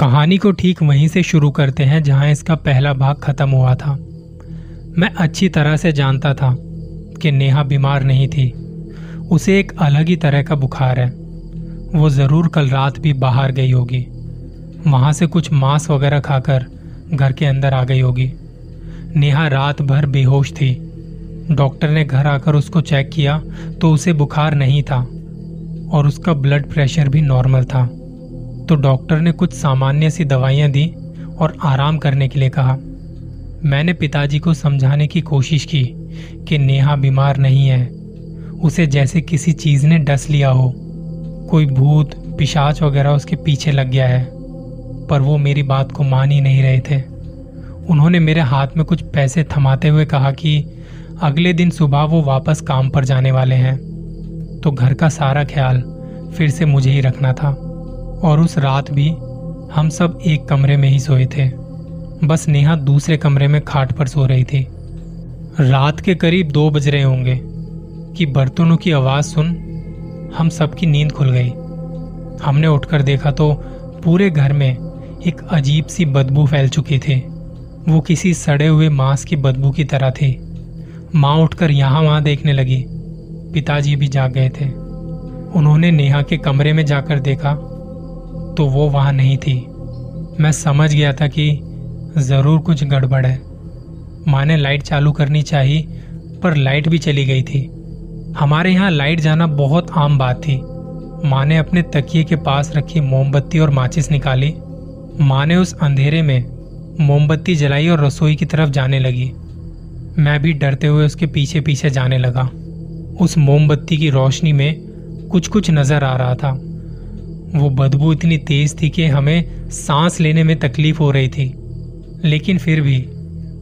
कहानी को ठीक वहीं से शुरू करते हैं जहाँ इसका पहला भाग खत्म हुआ था। मैं अच्छी तरह से जानता था कि नेहा बीमार नहीं थी। उसे एक अलग ही तरह का बुखार है। वो ज़रूर कल रात भी बाहर गई होगी। वहाँ से कुछ मांस वगैरह खाकर घर के अंदर आ गई होगी। नेहा रात भर बेहोश थी। डॉक्टर ने घर आकर उसको चेक किया तो उसे बुखार नहीं था और उसका ब्लड प्रेशर भी नॉर्मल था। तो डॉक्टर ने कुछ सामान्य सी दवाइयाँ दी और आराम करने के लिए कहा। मैंने पिताजी को समझाने की कोशिश की कि नेहा बीमार नहीं है। उसे जैसे किसी चीज़ ने डस लिया हो। कोई भूत, पिशाच वगैरह उसके पीछे लग गया है, पर वो मेरी बात को मान ही नहीं रहे थे। उन्होंने मेरे हाथ में कुछ पैसे थमाते हुए कहा कि अगले दिन सुबह वो वापस काम पर जाने वाले हैं। तो घर का सारा ख्याल फिर से मुझे ही रखना था। और उस रात भी हम सब एक कमरे में ही सोए थे। बस नेहा दूसरे कमरे में खाट पर सो रही थी। रात के करीब दो बज रहे होंगे कि बर्तनों की आवाज़ सुन हम सबकी नींद खुल गई। हमने उठकर देखा तो पूरे घर में एक अजीब सी बदबू फैल चुकी थी। वो किसी सड़े हुए मांस की बदबू की तरह थी। माँ उठकर यहाँ वहाँ देखने लगी। पिताजी भी जाग गए थे। उन्होंने नेहा के कमरे में जाकर देखा तो वो वहाँ नहीं थी। मैं समझ गया था कि ज़रूर कुछ गड़बड़ है। माँ ने लाइट चालू करनी चाहिए, पर लाइट भी चली गई थी। हमारे यहाँ लाइट जाना बहुत आम बात थी। माँ ने अपने तकिए के पास रखी मोमबत्ती और माचिस निकाली। माँ ने उस अंधेरे में मोमबत्ती जलाई और रसोई की तरफ़ जाने लगी। मैं भी डरते हुए उसके पीछे पीछे जाने लगा। उस मोमबत्ती की रोशनी में कुछ कुछ नज़र आ रहा था। वो बदबू इतनी तेज थी कि हमें सांस लेने में तकलीफ़ हो रही थी। लेकिन फिर भी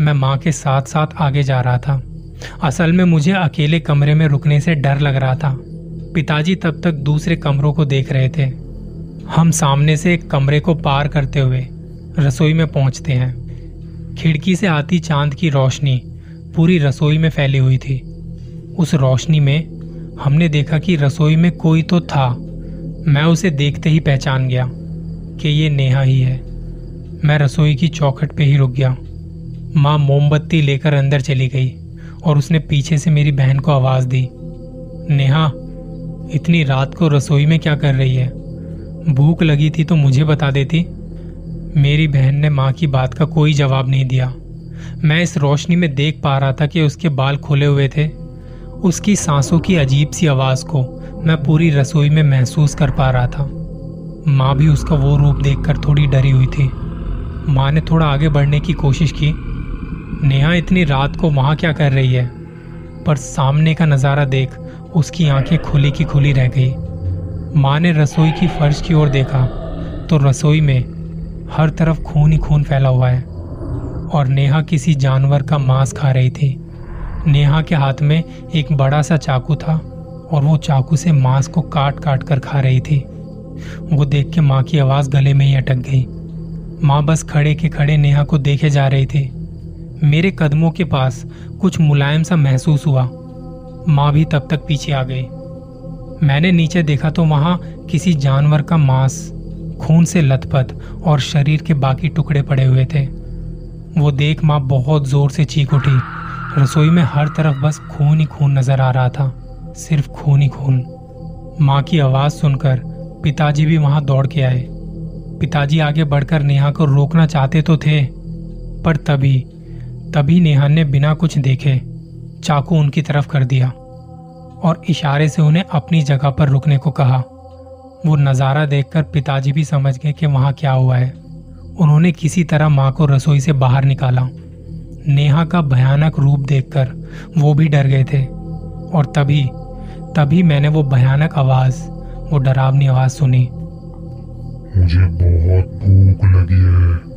मैं माँ के साथ साथ आगे जा रहा था। असल में मुझे अकेले कमरे में रुकने से डर लग रहा था। पिताजी तब तक दूसरे कमरों को देख रहे थे। हम सामने से एक कमरे को पार करते हुए रसोई में पहुँचते हैं। खिड़की से आती चाँद की रोशनी पूरी रसोई में फैली हुई थी। उस रोशनी में हमने देखा कि रसोई में कोई तो था। मैं उसे देखते ही पहचान गया कि ये नेहा ही है। मैं रसोई की चौखट पे ही रुक गया। माँ मोमबत्ती लेकर अंदर चली गई और उसने पीछे से मेरी बहन को आवाज़ दी, नेहा, इतनी रात को रसोई में क्या कर रही है? भूख लगी थी तो मुझे बता देती। मेरी बहन ने माँ की बात का कोई जवाब नहीं दिया। मैं इस रोशनी में देख पा रहा था कि उसके बाल खुले हुए थे। उसकी सांसों की अजीब सी आवाज़ को मैं पूरी रसोई में महसूस कर पा रहा था। माँ भी उसका वो रूप देखकर थोड़ी डरी हुई थी। माँ ने थोड़ा आगे बढ़ने की कोशिश की। नेहा, इतनी रात को वहाँ क्या कर रही है? पर सामने का नज़ारा देख उसकी आँखें खुली की खुली रह गई। माँ ने रसोई की फर्श की ओर देखा तो रसोई में हर तरफ़ खून ही खून फैला हुआ है और नेहा किसी जानवर का मांस खा रही थी। नेहा के हाथ में एक बड़ा सा चाकू था। और वो चाकू से मांस को काट काट कर खा रही थी। वो देख के माँ की आवाज़ गले में ही अटक गई। माँ बस खड़े के खड़े नेहा को देखे जा रही थी। मेरे कदमों के पास कुछ मुलायम सा महसूस हुआ। माँ भी तब तक पीछे आ गई। मैंने नीचे देखा तो वहाँ किसी जानवर का मांस, खून से लथपथ और शरीर के बाकी टुकड़े पड़े हुए थे। वो देख माँ बहुत ज़ोर से चीख उठी। रसोई में हर तरफ़ बस खून ही खून नज़र आ रहा था। सिर्फ़ खून ही खून। माँ की आवाज़ सुनकर पिताजी भी वहाँ दौड़ के आए। पिताजी आगे बढ़कर नेहा को रोकना चाहते तो थे, पर तभी तभी नेहा ने बिना कुछ देखे चाकू उनकी तरफ़ कर दिया और इशारे से उन्हें अपनी जगह पर रुकने को कहा। वो नज़ारा देखकर पिताजी भी समझ गए कि वहाँ क्या हुआ है। उन्होंने किसी तरह माँ को रसोई से बाहर निकाला। नेहा का भयानक रूप देखकर वो भी डर गए थे और तभी तभी मैंने वो भयानक आवाज़ वो डरावनी आवाज़ सुनी। मुझे बहुत भूख लगी है।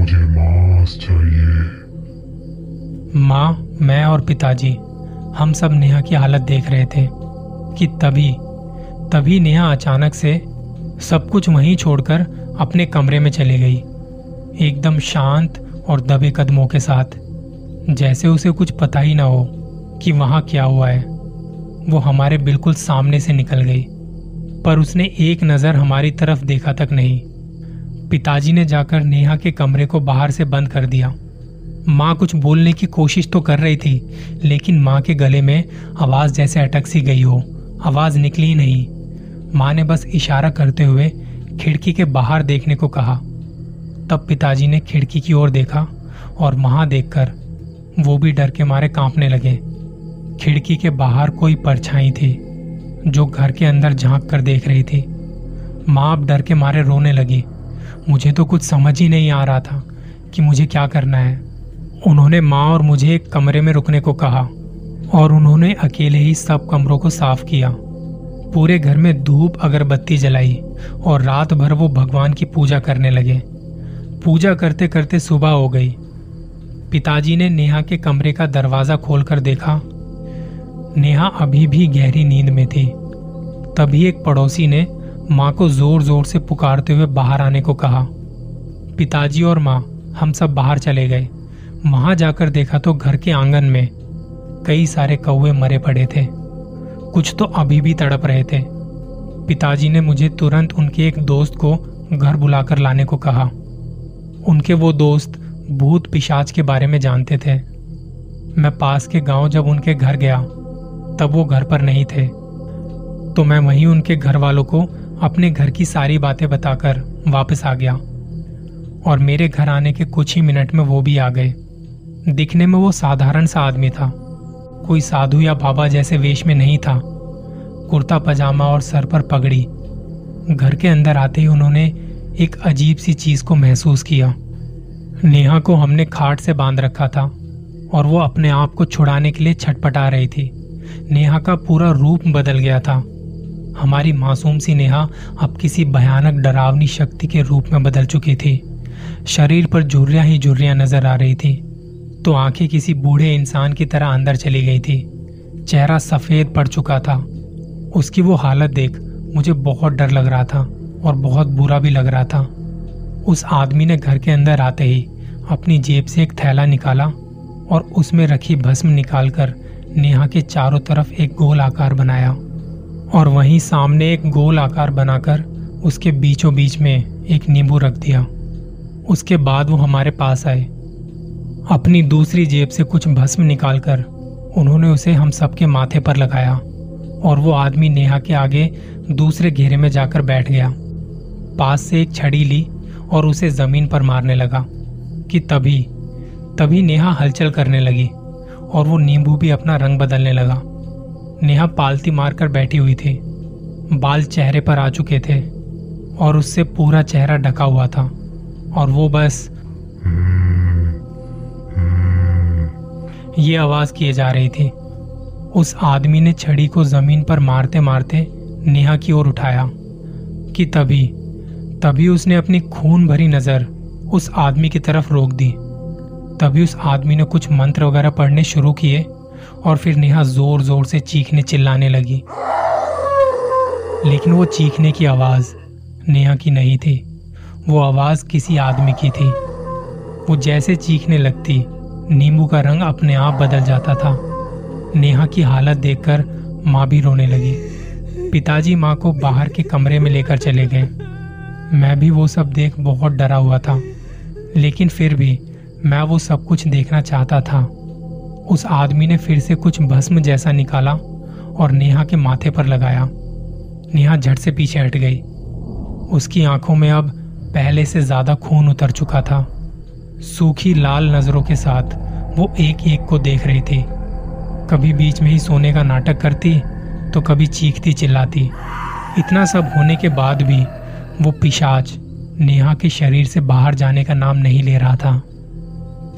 मुझे मांस चाहिए। माँ मैं और पिताजी हम सब नेहा की हालत देख रहे थे कि तभी तभी नेहा अचानक से सब कुछ वहीं छोड़कर अपने कमरे में चली गई एकदम शांत और दबे कदमों के साथ। जैसे उसे कुछ पता ही ना हो कि वहाँ क्या हुआ है। वो हमारे बिल्कुल सामने से निकल गई, पर उसने एक नज़र हमारी तरफ़ देखा तक नहीं। पिताजी ने जाकर नेहा के कमरे को बाहर से बंद कर दिया। माँ कुछ बोलने की कोशिश तो कर रही थी, लेकिन माँ के गले में आवाज़ जैसे अटक सी गई हो, आवाज़ निकली नहीं। माँ ने बस इशारा करते हुए खिड़की के बाहर देखने को कहा। तब पिताजी ने खिड़की की ओर देखा और वहाँ देखकर वो भी डर के मारे कांपने लगे। खिड़की के बाहर कोई परछाई थी, जो घर के अंदर झाँक कर देख रही थी। माँ अब डर के मारे रोने लगी। मुझे तो कुछ समझ ही नहीं आ रहा था कि मुझे क्या करना है। उन्होंने माँ और मुझे एक कमरे में रुकने को कहा, और उन्होंने अकेले ही सब कमरों को साफ़ किया। पूरे घर में धूप अगरबत्ती जलाई, और रात भर वो भगवान की पूजा करने लगे। पूजा करते करते सुबह हो गई। पिताजी ने नेहा के कमरे का दरवाज़ा खोलकर देखा नेहा अभी भी गहरी नींद में थी। तभी एक पड़ोसी ने माँ को ज़ोर ज़ोर से पुकारते हुए बाहर आने को कहा। पिताजी और माँ, हम सब बाहर चले गए। वहाँ जाकर देखा तो घर के आँगन में कई सारे कौए मरे पड़े थे। कुछ तो अभी भी तड़प रहे थे। पिताजी ने मुझे तुरंत उनके एक दोस्त को घर बुलाकर लाने को कहा। उनके वो दोस्त भूत पिशाच के बारे में जानते थे। मैं पास के गाँव जब उनके घर गया तब वो घर पर नहीं थे। तो मैं वहीं उनके घर वालों को अपने घर की सारी बातें बताकर वापस आ गया। और मेरे घर आने के कुछ ही मिनट में वो भी आ गए। दिखने में वो साधारण सा आदमी था। कोई साधु या बाबा जैसे वेश में नहीं था। कुर्ता, पजामा और सर पर पगड़ी। घर के अंदर आते ही उन्होंने एक अजीब सी चीज़ को महसूस किया। नेहा को हमने खाट से बाँध रखा था और वो अपने आप को छुड़ाने के लिए छटपटा रही थी। नेहा का पूरा रूप बदल गया था। हमारी मासूम सी नेहा अब किसी भयानक डरावनी शक्ति के रूप में बदल चुकी थी। शरीर पर झुर्रियाँ ही झुर्रियाँ नज़र आ रही थी। तो आँखें किसी बूढ़े इंसान की तरह अंदर चली गई थी। चेहरा सफ़ेद पड़ चुका था। उसकी वो हालत देख मुझे बहुत डर लग रहा था और बहुत बुरा भी लग रहा था। उस आदमी ने घर के अंदर आते ही अपनी जेब से एक थैला निकाला और उसमें रखी भस्म निकालकर नेहा के चारों तरफ़ एक गोल आकार बनाया और वहीं सामने एक गोल आकार बनाकर उसके बीचों बीच में एक नींबू रख दिया। उसके बाद वो हमारे पास आए। अपनी दूसरी जेब से कुछ भस्म निकालकर उन्होंने उसे हम सबके माथे पर लगाया और वो आदमी नेहा के आगे दूसरे घेरे में जाकर बैठ गया। पास से एक छड़ी ली और उसे ज़मीन पर मारने लगा कि तभी तभी नेहा हलचल करने लगी। और वो नींबू भी अपना रंग बदलने लगा। नेहा पालती मारकर बैठी हुई थी। बाल चेहरे पर आ चुके थे और उससे पूरा चेहरा ढका हुआ था और वो बस, ये आवाज़ किए जा रही थी। उस आदमी ने छड़ी को ज़मीन पर मारते मारते नेहा की ओर उठाया कि तभी तभी उसने अपनी खून भरी नज़र उस आदमी की तरफ़ रोक दी। तभी उस आदमी ने कुछ मंत्र वगैरह पढ़ने शुरू किए और फिर नेहा ज़ोर ज़ोर से चीखने चिल्लाने लगी। लेकिन वो चीखने की आवाज़ नेहा की नहीं थी। वो आवाज़ किसी आदमी की थी। वो जैसे चीखने लगती, नींबू का रंग अपने आप बदल जाता था। नेहा की हालत देखकर माँ भी रोने लगी। पिताजी माँ को बाहर के कमरे में लेकर चले गए। मैं भी वो सब देख बहुत डरा हुआ था। लेकिन फिर भी मैं वो सब कुछ देखना चाहता था। उस आदमी ने फिर से कुछ भस्म जैसा निकाला और नेहा के माथे पर लगाया। नेहा झट से पीछे हट गई। उसकी आँखों में अब पहले से ज़्यादा खून उतर चुका था। सूखी लाल नज़रों के साथ वो एक एक को देख रही थी। कभी बीच में ही सोने का नाटक करती तो कभी चीखती चिल्लाती। इतना सब होने के बाद भी वो पिशाच नेहा के शरीर से बाहर जाने का नाम नहीं ले रहा था।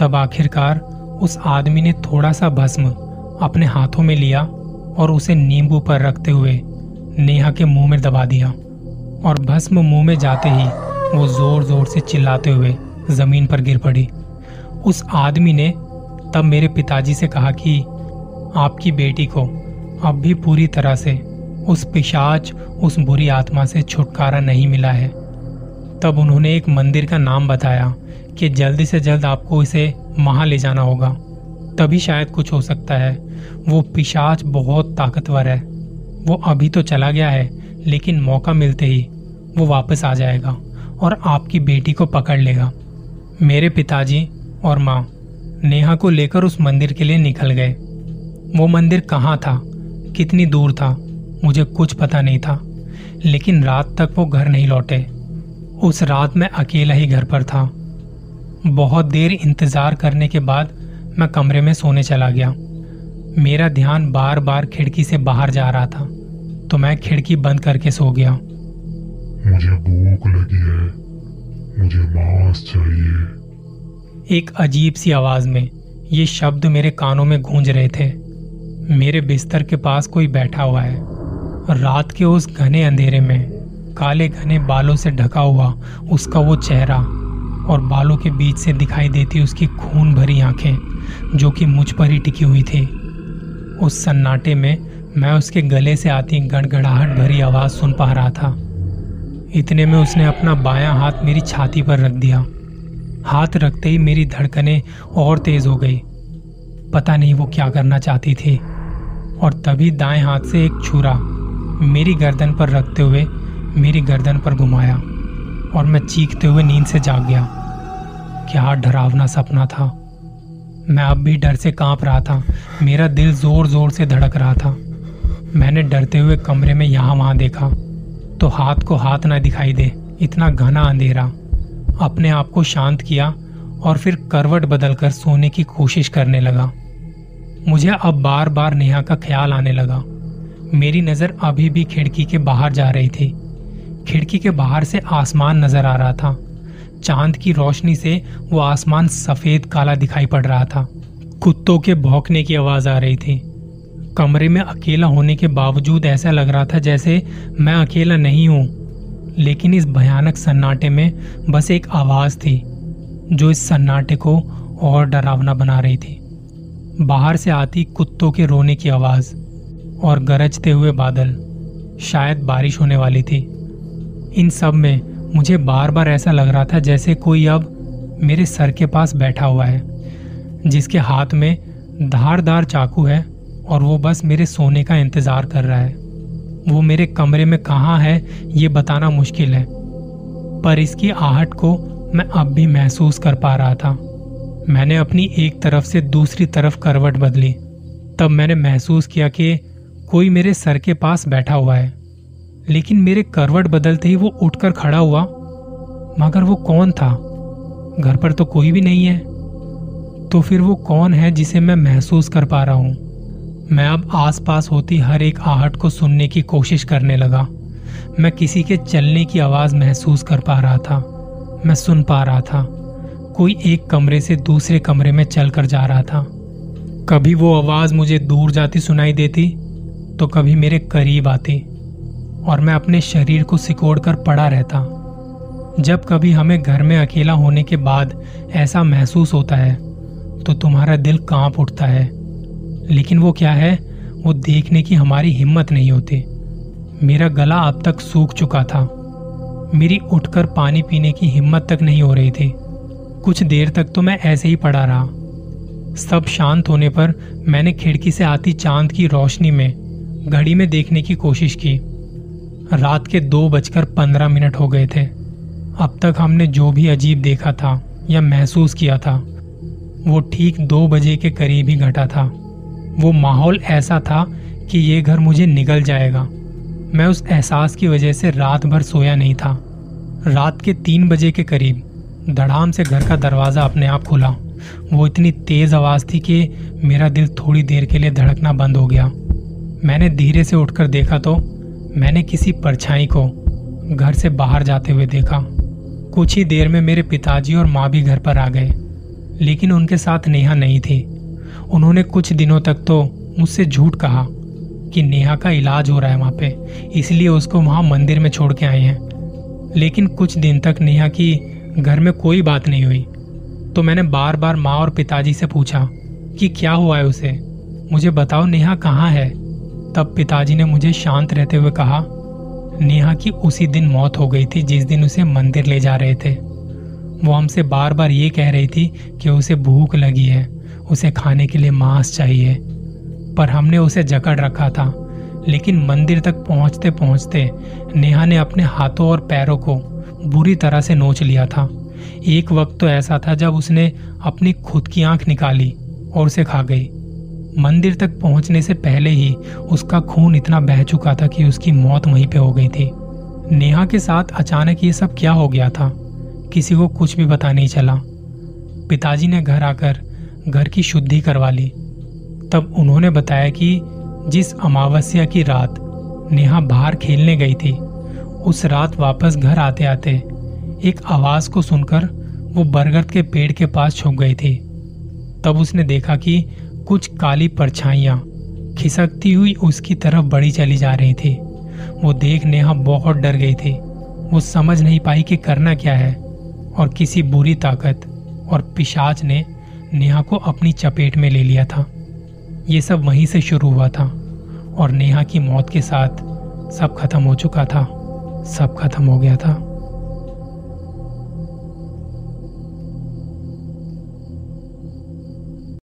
तब आखिरकार उस आदमी ने थोड़ा सा भस्म अपने हाथों में लिया और उसे नींबू पर रखते हुए नेहा के मुँह में दबा दिया और भस्म मुँह में जाते ही वो ज़ोर ज़ोर से चिल्लाते हुए ज़मीन पर गिर पड़ी। उस आदमी ने तब मेरे पिताजी से कहा कि आपकी बेटी को अब भी पूरी तरह से उस पिशाच, उस बुरी आत्मा से छुटकारा नहीं मिला है। तब उन्होंने एक मंदिर का नाम बताया कि जल्दी से जल्द आपको इसे वहाँ ले जाना होगा। तभी शायद कुछ हो सकता है। वो पिशाच बहुत ताकतवर है। वो अभी तो चला गया है, लेकिन मौका मिलते ही वो वापस आ जाएगा और आपकी बेटी को पकड़ लेगा। मेरे पिताजी और माँ नेहा को लेकर उस मंदिर के लिए निकल गए। वो मंदिर कहाँ था? कितनी दूर था? मुझे कुछ पता नहीं था। लेकिन रात तक वो घर नहीं लौटे। उस रात मैं अकेला ही घर पर था। बहुत देर इंतज़ार करने के बाद मैं कमरे में सोने चला गया। मेरा ध्यान बार बार खिड़की से बाहर जा रहा था तो मैं खिड़की बंद करके सो गया। मुझे भूख लगी है। मुझे मांस चाहिए। एक अजीब सी आवाज़ में ये शब्द मेरे कानों में गूंज रहे थे। मेरे बिस्तर के पास कोई बैठा हुआ है। रात के उस घने अंधेरे में काले घने बालों से ढका हुआ उसका वो चेहरा और बालों के बीच से दिखाई देती उसकी खून भरी आँखें, जो कि मुझ पर ही टिकी हुई थी। उस सन्नाटे में मैं उसके गले से आती गड़गड़ाहट भरी आवाज़ सुन पा रहा था। इतने में उसने अपना बायां हाथ मेरी छाती पर रख दिया। हाथ रखते ही मेरी धड़कनें और तेज हो गई। पता नहीं वो क्या करना चाहती थी। और तभी दाएँ हाथ से एक छुरा मेरी गर्दन पर रखते हुए मेरी गर्दन पर घुमाया। और मैं चीखते हुए नींद से जाग गया। क्या डरावना सपना था। मैं अब भी डर से काँप रहा था। मेरा दिल ज़ोर ज़ोर से धड़क रहा था। मैंने डरते हुए कमरे में यहाँ वहाँ देखा। तो हाथ को हाथ ना दिखाई दे, इतना घना अंधेरा। अपने आप को शांत किया और फिर करवट बदलकर सोने की कोशिश करने लगा। मुझे अब बार बार नेहा का ख्याल आने लगा। मेरी नज़र अभी भी खिड़की के बाहर जा रही थी। खिड़की के बाहर से आसमान नज़र आ रहा था। चाँद की रोशनी से वो आसमान सफ़ेद काला दिखाई पड़ रहा था। कुत्तों के भौंकने की आवाज़ आ रही थी। कमरे में अकेला होने के बावजूद ऐसा लग रहा था जैसे मैं अकेला नहीं हूँ। लेकिन इस भयानक सन्नाटे में बस एक आवाज़ थी, जो इस सन्नाटे को और डरावना बना रही थी। बाहर से आती कुत्तों के रोने की आवाज़ और गरजते हुए बादल, शायद बारिश होने वाली थी। इन सब में मुझे बार बार ऐसा लग रहा था जैसे कोई अब मेरे सर के पास बैठा हुआ है, जिसके हाथ में धारदार चाकू है और वो बस मेरे सोने का इंतज़ार कर रहा है। वो मेरे कमरे में कहाँ है, ये बताना मुश्किल है, पर इसकी आहट को मैं अब भी महसूस कर पा रहा था। मैंने अपनी एक तरफ़ से दूसरी तरफ़ करवट बदली, तब मैंने महसूस किया कि कोई मेरे सर के पास बैठा हुआ है। लेकिन मेरे करवट बदलते ही वो उठकर खड़ा हुआ। मगर वो कौन था? घर पर तो कोई भी नहीं है। तो फिर वो कौन है जिसे मैं महसूस कर पा रहा हूँ? मैं अब आसपास होती हर एक आहट को सुनने की कोशिश करने लगा। मैं किसी के चलने की आवाज़ महसूस कर पा रहा था। मैं सुन पा रहा था। कोई एक कमरे से दूसरे कमरे में चलकर जा रहा था। कभी वो आवाज़ मुझे दूर जाती सुनाई देती तो कभी मेरे करीब आती। और मैं अपने शरीर को सिकोड़ कर पड़ा रहता। जब कभी हमें घर में अकेला होने के बाद ऐसा महसूस होता है तो तुम्हारा दिल काँप उठता है। लेकिन वो क्या है? वो देखने की हमारी हिम्मत नहीं होती। मेरा गला अब तक सूख चुका था। मेरी उठकर पानी पीने की हिम्मत तक नहीं हो रही थी। कुछ देर तक तो मैं ऐसे ही पड़ा रहा। सब शांत होने पर मैंने खिड़की से आती चाँद की रोशनी में, घड़ी में देखने की कोशिश की। रात के दो बजकर पंद्रह मिनट हो गए थे। अब तक हमने जो भी अजीब देखा था या महसूस किया था, वो ठीक दो बजे के करीब ही घटा था। वो माहौल ऐसा था कि ये घर मुझे निगल जाएगा। मैं उस एहसास की वजह से रात भर सोया नहीं था। रात के तीन बजे के करीब धड़ाम से घर का दरवाज़ा अपने आप खुला। वो इतनी तेज़ आवाज़ थी कि मेरा दिल थोड़ी देर के लिए धड़कना बंद हो गया। मैंने धीरे से उठकर देखा तो मैंने किसी परछाई को घर से बाहर जाते हुए देखा। कुछ ही देर में मेरे पिताजी और माँ भी घर पर आ गए, लेकिन उनके साथ नेहा नहीं थी। उन्होंने कुछ दिनों तक तो मुझसे झूठ कहा कि नेहा का इलाज हो रहा है वहाँ पे, इसलिए उसको वहाँ मंदिर में छोड़ के आए हैं। लेकिन कुछ दिन तक नेहा की घर में कोई बात नहीं हुई। तो मैंने बार बार माँ और पिताजी से पूछा कि क्या हुआ है उसे? मुझे बताओ नेहा कहाँ है? तब पिताजी ने मुझे शांत रहते हुए कहा, नेहा की उसी दिन मौत हो गई थी जिस दिन उसे मंदिर ले जा रहे थे। वो हमसे बार बार ये कह रही थी कि उसे भूख लगी है, उसे खाने के लिए मांस चाहिए, पर हमने उसे जकड़ रखा था। लेकिन मंदिर तक पहुँचते पहुँचते नेहा ने अपने हाथों और पैरों को बुरी तरह से नोच लिया था। एक वक्त तो ऐसा था जब उसने अपनी खुद की आँख निकाली और उसे खा गई। मंदिर तक पहुँचने से पहले ही उसका खून इतना बह चुका था कि उसकी मौत वहीं पे हो गई थी। नेहा के साथ अचानक ये सब क्या हो गया था? किसी को कुछ भी पता नहीं चला। पिताजी ने घर आकर घर की शुद्धि करवा ली। तब उन्होंने बताया कि जिस अमावस्या की रात नेहा बाहर खेलने गई थी, उस रात वापस घर आते आते एक आवाज़ को सुनकर वो बरगद के पेड़ के पास छुप गई थी। तब उसने देखा कि कुछ काली परछाइयाँ खिसकती हुई उसकी तरफ़ बढ़ी चली जा रही थी। वो देख नेहा बहुत डर गई थी। वो समझ नहीं पाई कि करना क्या है और किसी बुरी ताकत और पिशाच ने नेहा को अपनी चपेट में ले लिया था। ये सब वहीं से शुरू हुआ था और नेहा की मौत के साथ सब खत्म हो चुका था, सब खत्म हो गया था।